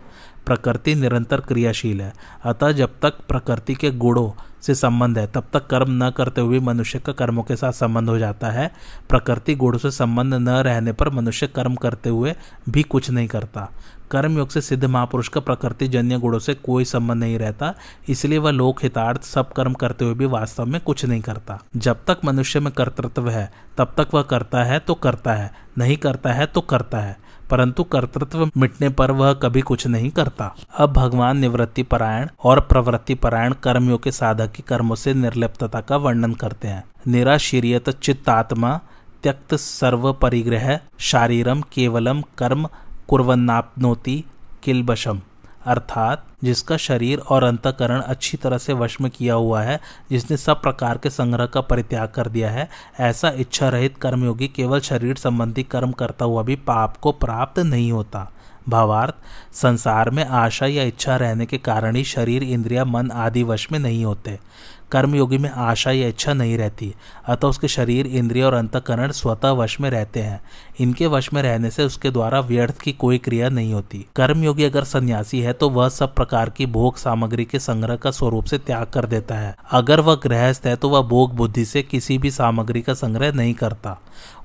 प्रकृति निरंतर क्रियाशील है। अतः जब तक प्रकृति के गुणों से संबंध है। तब तक कर्म न करते हुए मनुष्य का कर्मों के साथ संबंध हो जाता है। प्रकृति गुणों से संबंध न रहने पर मनुष्य कर्म करते हुए भी कुछ नहीं करता। कर्म योग से सिद्ध महापुरुष का प्रकृति जन्य गुणों से कोई संबंध नहीं रहता। इसलिए वह लोक हितार्थ सब कर्म करते हुए भी वास्तव में कुछ नहीं करता। जब तक मनुष्य में कर्तृत्व है, तब तक वह करता है तो करता है। नहीं करता है तो करता है। परंतु कर्तृत्व मिटने पर वह कभी कुछ नहीं करता। अब भगवान निवृत्ति परायण और प्रवृत्ति परायण कर्मियों के साधक की कर्मों से निर्लिप्तता का वर्णन करते हैं। निराशीरियत चित्तात्मा त्यक्त सर्व परिग्रह शारीरम केवलम कर्म कुरनाप्नोति किलबशम। अर्थात जिसका शरीर और अंतकरण अच्छी तरह से वश में किया हुआ है, जिसने सब प्रकार के संग्रह का परित्याग कर दिया है, ऐसा इच्छा रहित कर्मयोगी केवल शरीर संबंधी कर्म करता हुआ भी पाप को प्राप्त नहीं होता। भावार्थ, संसार में आशा या इच्छा रहने के कारण ही शरीर, इंद्रिया, मन आदि वश में नहीं होते। कर्मयोगी में आशा या इच्छा नहीं रहती, अतः उसके शरीर, इंद्रिय और अंतकरण स्वतः वश में रहते हैं। इनके वश में रहने से उसके द्वारा व्यर्थ की कोई क्रिया नहीं होती। कर्मयोगी अगर सन्यासी है तो वह सब प्रकार की भोग सामग्री के संग्रह का स्वरूप से त्याग कर देता है। अगर वह गृहस्थ है तो वह भोग बुद्धि से किसी भी सामग्री का संग्रह नहीं करता।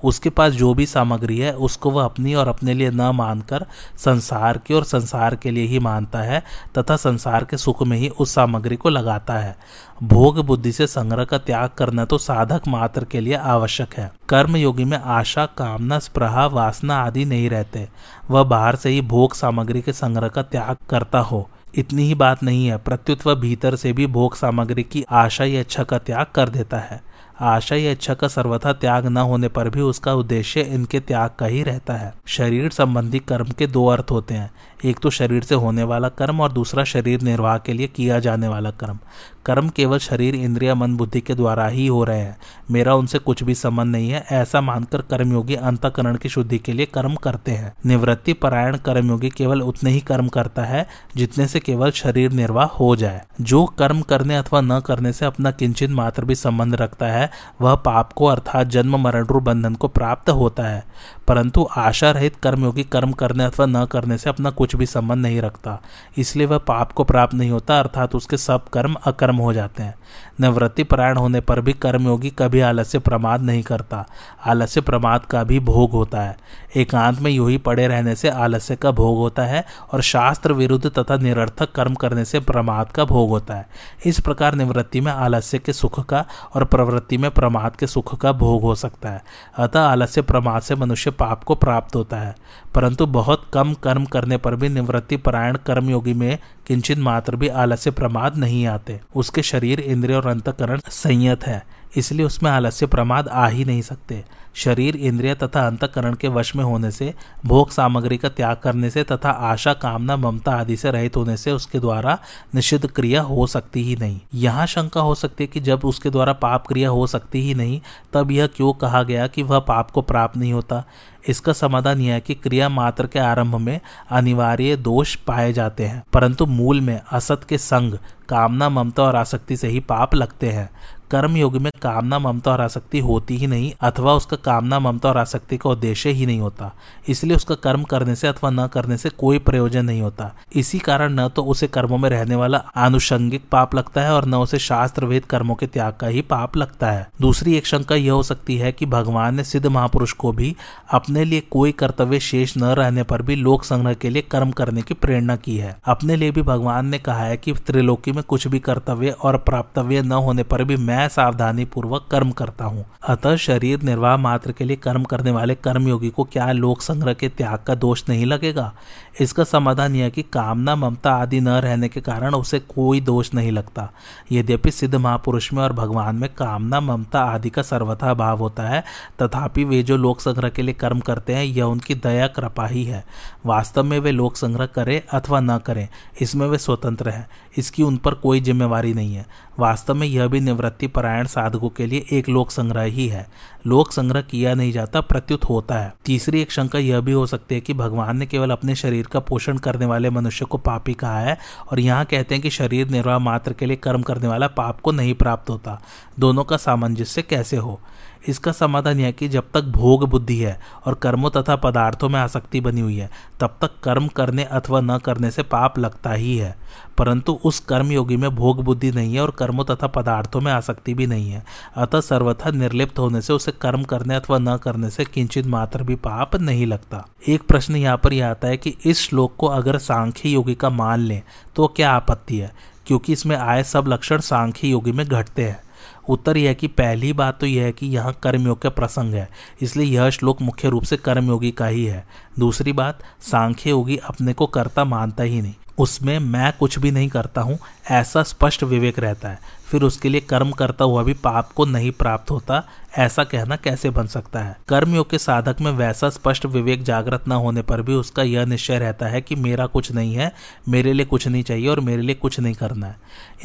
उसके पास जो भी सामग्री है, उसको वह अपनी और अपने लिए न मानकर संसार की और संसार के लिए ही मानता है तथा संसार के सुख में ही उस सामग्री को लगाता है। भोग बुद्धि से संग्रह का त्याग करना तो साधक मात्र के लिए आवश्यक है। कर्म योगी में आशा, कामना, स्प्रहा, वासना आदि नहीं रहते। वह बाहर से ही भोग सामग्री के संग्रह का त्याग करता हो। इतनी ही बात नहीं है, प्रत्युत भीतर से भी भोग सामग्री की आशा या इच्छा का त्याग कर देता है। आशा या इच्छा का सर्वथा त्याग न होने पर भी उसका उद्देश्य इनके त्याग का ही रहता है। शरीर संबंधी कर्म के दो अर्थ होते हैं। एक तो शरीर से होने वाला कर्म और दूसरा शरीर निर्वाह के लिए किया जाने वाला कर्म। कर्म केवल शरीर, इंद्रिया, मन, बुद्धि के द्वारा ही हो रहे हैं। मेरा उनसे कुछ भी संबंध नहीं है, ऐसा मानकर कर्मयोगी अंतकरण की शुद्धि के लिए कर्म करते हैं। निवृत्ति, परायण कर्मयोगी केवल उतने ही कर्म करता है, जितने से केवल शरीर निर्वाह हो जाए। जो कर्म करने अथवा न करने से अपना किंचित मात्र भी संबंध रखता है वह पाप को अर्थात जन्म मरण रूप बंधन को प्राप्त होता है। परंतु आशा रहित कर्मयोगी कर्म करने अथवा न करने से अपना कुछ भी संबंध नहीं रखता। इसलिए वह पाप को प्राप्त नहीं होता, अर्थात उसके सब कर्म अकर्म हो जाते हैं। निवृत्ति परायण होने पर भी कर्मयोगी कभी आलस्य प्रमाद नहीं करता। आलस्य प्रमाद का भी भोग होता है। एकांत में यूँ ही पड़े रहने से आलस्य का भोग होता है और शास्त्र विरुद्ध तथा निरर्थक कर्म करने से प्रमाद का भोग होता है। इस प्रकार निवृत्ति में आलस्य के सुख का और प्रवृत्ति में प्रमाद के सुख का भोग हो सकता है। अतः आलस्य प्रमाद से मनुष्य पाप को प्राप्त होता है। परंतु बहुत कम कर्म करने पर भी निवृत्ति परायण कर्मयोगी में किंचित मात्र भी आलस्य प्रमाद नहीं आते। उसके शरीर, इंद्रिय और अंतकरण संयत है। इसलिए उसमें आलस्य प्रमाद आ ही नहीं सकते। शरीर, इंद्रिय तथा अंतकरण के वश में होने से, भोग सामग्री का त्याग करने से तथा आशा, कामना, ममता आदि से रहित होने से उसके द्वारा निषिद्ध क्रिया हो सकती ही नहीं। यहाँ शंका हो सकती है कि जब उसके द्वारा पाप क्रिया हो सकती ही नहीं, तब यह क्यों कहा गया कि वह पाप को प्राप्त नहीं होता? इसका समाधान यह है कि क्रिया मात्र के आरंभ में अनिवार्य दोष पाए जाते हैं, परंतु मूल में असत के संग कामना, ममता और आसक्ति से ही पाप लगते हैं। कर्म योग में कामना, ममता और आसक्ति होती ही नहीं, अथवा उसका कामना, ममता और आसक्ति का उद्देश्य ही नहीं होता। इसलिए उसका कर्म करने से अथवा न करने से कोई प्रयोजन नहीं होता। इसी कारण न तो उसे कर्मों में रहने वाला आनुषंगिक पाप लगता है और न उसे शास्त्र वेद कर्मों के त्याग का ही पाप लगता है। दूसरी एक शंका यह हो सकती है कि भगवान ने सिद्ध महापुरुष को भी अपने लिए कोई कर्तव्य शेष न रहने पर भी लोक संग्रह के लिए कर्म करने की प्रेरणा की है। अपने लिए भी भगवान ने कहा है कि त्रिलोकी में कुछ भी कर्तव्य और प्राप्तव्य न होने पर भी मैं सावधानी पूर्वक कर्म करता हूँ। अतः शरीर निर्वाह मात्र के लिए कर्म करने वाले कर्मयोगी को क्या लोक संग्रह के त्याग का दोष नहीं लगेगा? इसका समाधान यह कि कामना, ममता आदि न रहने के कारण उसे कोई दोष नहीं लगता। यद्यपि सिद्ध महापुरुष में और भगवान में कामना, ममता आदि का सर्वथा भाव होता है, तथापि वे जो लोक संग्रह के लिए कर्म करते हैं, यह उनकी दया, कृपा ही है। वास्तव में वे लोक संग्रह करें अथवा न करें, इसमें वे स्वतंत्र हैं, इसकी उन पर कोई जिम्मेवारी नहीं है। वास्तव में यह भी निवृत्ति परायण साधकों के लिए एक लोक संग्रह ही है। लोक संग्रह किया नहीं जाता, प्रत्युत होता है। तीसरी एक शंका यह भी हो सकती है कि भगवान ने केवल अपने शरीर का पोषण करने वाले मनुष्य को पापी कहा है और यहाँ कहते हैं कि शरीर निर्वाह मात्र के लिए कर्म करने वाला पाप को नहीं प्राप्त होता। दोनों का सामंजस्य कैसे हो? इसका समाधान यह कि जब तक भोग बुद्धि है और कर्मों तथा पदार्थों में आसक्ति बनी हुई है, तब तक कर्म करने अथवा न करने से पाप लगता ही है। परंतु उस कर्म योगी में भोग बुद्धि नहीं है और कर्मों तथा पदार्थों में आसक्ति भी नहीं है। अतः सर्वथा निर्लिप्त होने से उसे कर्म करने अथवा न करने से किंचित मात्र भी पाप नहीं लगता। एक प्रश्न यहाँ पर यह आता है कि इस श्लोक को अगर सांख्य योगी का मान लें तो क्या आपत्ति है? क्योंकि इसमें आए सब लक्षण सांख्य योगी में घटते हैं। उत्तर यह कि पहली बात तो यह है कि यहाँ कर्मयोग का प्रसंग है, इसलिए यह श्लोक मुख्य रूप से कर्मयोगी का ही है। दूसरी बात, सांख्य योगी अपने को कर्ता मानता ही नहीं। उसमें मैं कुछ भी नहीं करता हूँ, ऐसा स्पष्ट विवेक रहता है। फिर उसके लिए कर्म करता हुआ भी पाप को नहीं प्राप्त होता, ऐसा कहना कैसे बन सकता है? कर्मयोग के साधक में वैसा स्पष्ट विवेक जागृत न होने पर भी उसका यह निश्चय रहता है कि मेरा कुछ नहीं है, मेरे लिए कुछ नहीं चाहिए और मेरे लिए कुछ नहीं करना है।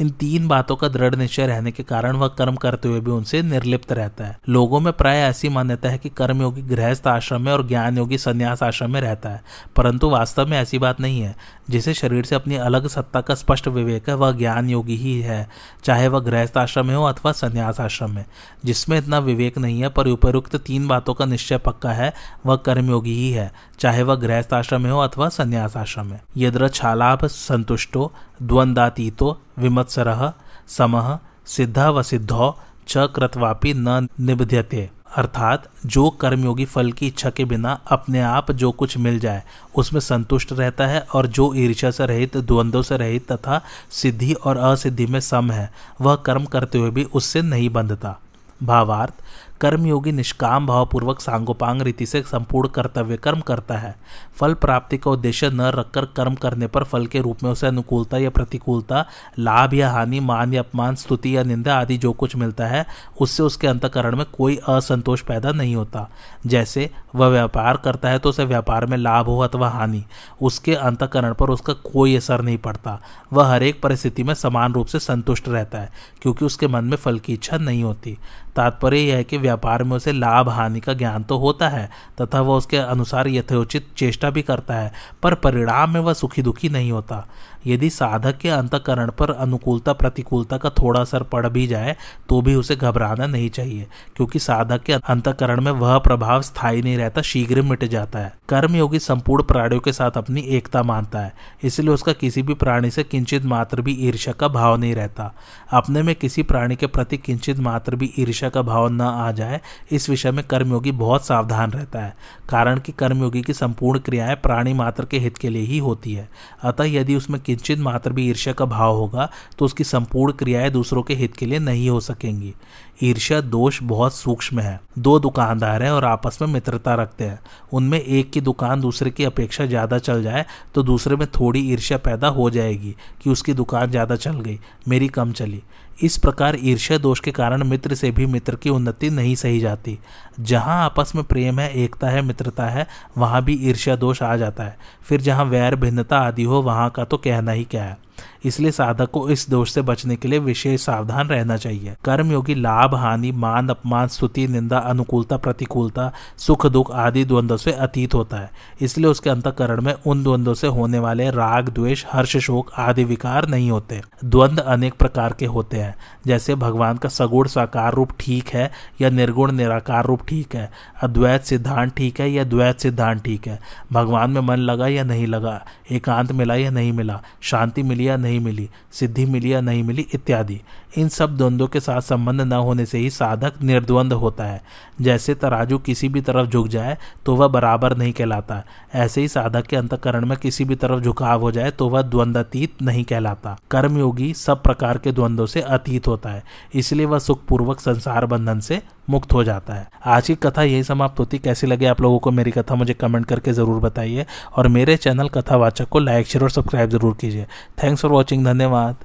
इन तीन बातों का दृढ़ निश्चय रहने के कारण वह कर्म करते हुए भी उनसे निर्लिप्त रहता है। लोगों में प्राय ऐसी मान्यता है कि कर्मयोगी गृहस्थ आश्रम में और ज्ञान योगी संन्यास आश्रम में रहता है, परंतु वास्तव में ऐसी बात नहीं है। जिसे शरीर से अपनी अलग सत्ता का स्पष्ट विवेक है, वह ज्ञान योगी ही है, चाहे वह गृहस्थ आश्रम में हो अथवा संन्यास आश्रम में, जिसमें इतना विवेक नहीं है, पर उपरुक्त तीन बातों का निश्चय पक्का है, वह कर्मयोगी ही है, चाहे वह गृहस्थ आश्रम में हो अथवा संन्यास आश्रम में। यद्र छालाभ संतुष्टो द्वंद्वातीतो विमत्सर समह सिद्धा व सिद्धौ च कृतवापि न निबध्यते। अर्थात जो कर्मयोगी फल की इच्छा के बिना अपने आप जो कुछ मिल जाए, उसमें संतुष्ट रहता है और जो ईर्ष्या से रहित, द्वंद्व से रहित तथा सिद्धि और असिद्धि में सम है, वह कर्म करते हुए भी उससे नहीं बंधता। भावार्थ कर्मयोगी निष्काम भावपूर्वक सांगोपांग रीति से संपूर्ण कर्तव्य कर्म करता है। फल प्राप्ति का उद्देश्य न रखकर कर्म करने पर फल के रूप में उसे अनुकूलता या प्रतिकूलता, लाभ या हानि, मान या अपमान, स्तुति या निंदा आदि जो कुछ मिलता है, उससे उसके अंतकरण में कोई असंतोष पैदा नहीं होता। जैसे वह व्यापार करता है तो उसे व्यापार में लाभ हो अथवा हानि, उसके अंतकरण पर उसका कोई असर नहीं पड़ता। वह हर एक परिस्थिति में समान रूप से संतुष्ट रहता है, क्योंकि उसके मन में फल की इच्छा नहीं होती। तात्पर्य यह है कि व्यापार में उसे लाभ हानि का ज्ञान तो होता है, तथा वह उसके अनुसार यथोचित चेष्टा भी करता है, पर परिणाम में वह सुखी दुखी नहीं होता। यदि साधक के अंतकरण पर अनुकूलता प्रतिकूलता का थोड़ा असर पड़ भी जाए तो भी उसे घबराना नहीं चाहिए, क्योंकि साधक के अंतकरण में वह प्रभाव स्थायी नहीं रहता, शीघ्र मिट जाता है। कर्मयोगी संपूर्ण प्राणियों के साथ अपनी एकता मानता है, इसलिए उसका किसी भी प्राणी से किंचित मात्र भी ईर्ष्या का भाव नहीं रहता। अपने में किसी प्राणी के प्रति किंचित मात्र भी ईर्ष्या का भाव न आ जाए, इस विषय में कर्मयोगी बहुत सावधान रहता है, कारण कि कर्मयोगी की संपूर्ण क्रियाएँ प्राणी मात्र के हित के लिए ही होती है। अतः यदि उसमें किंचित मात्र भी ईर्ष्या का भाव होगा तो उसकी संपूर्ण क्रियाएँ दूसरों के हित के लिए नहीं हो सकेंगी। ईर्ष्या दोष बहुत सूक्ष्म है। दो दुकानदार हैं और आपस में मित्रता रखते हैं। उनमें एक की दुकान दूसरे की अपेक्षा ज़्यादा चल जाए तो दूसरे में थोड़ी ईर्ष्या पैदा हो जाएगी कि उसकी दुकान ज़्यादा चल गई, मेरी कम चली। इस प्रकार ईर्ष्या दोष के कारण मित्र से भी मित्र की उन्नति नहीं सही जाती। जहाँ आपस में प्रेम है, एकता है, मित्रता है, वहाँ भी ईर्ष्या दोष आ जाता है। फिर जहाँ वैर, भिन्नता आदि हो, वहाँ का तो कहना ही क्या है। इसलिए साधक को इस दोष से बचने के लिए विशेष सावधान रहना चाहिए। कर्म योगी लाभ, हानि, मान, अपमान, स्तुति, निंदा, अनुकूलता, प्रतिकूलता, सुख, दुख आदि द्वंद्व से अतीत होता है। इसलिए उसके अंतकरण में उन द्वंद्वों से होने वाले राग, द्वेष, हर्ष, शोक आदि विकार नहीं होते। द्वंद्व अनेक प्रकार के होते हैं, जैसे भगवान का सगुण, साकार रूप ठीक है या निर्गुण, निराकार रूप ठीक है। अद्वैत सिद्धांत ठीक है या द्वैत सिद्धांत ठीक है। भगवान में मन लगा या नहीं लगा, एकांत मिला या नहीं मिला, शांति मिली या नहीं मिली सिद्धि मिली या नहीं मिली इत्यादि। इन सब द्वंद्वों के साथ संबंध न होने से ही साधक निर्द्वंद होता है। जैसे तराजू किसी भी तरफ़ झुक जाए तो वह बराबर नहीं कहलाता। ऐसे ही साधक के अंतकरण में किसी भी तरफ़ झुकाव हो जाए तो वह द्वंद्वतीत नहीं कहलाता। कर्मयोगी सब प्रकार के द्वंद्वों से अतीत होता है। इसलिए वह सुखपूर्वक संसार बंधन से मुक्त हो जाता है। आज की कथा यही समाप्त होती। कैसी लगे आप लोगों को मेरी कथा, मुझे कमेंट करके ज़रूर बताइए। और मेरे चैनल कथावाचक को लाइक, शेयर और सब्सक्राइब ज़रूर कीजिए। थैंक्स फॉर वॉचिंग, धन्यवाद।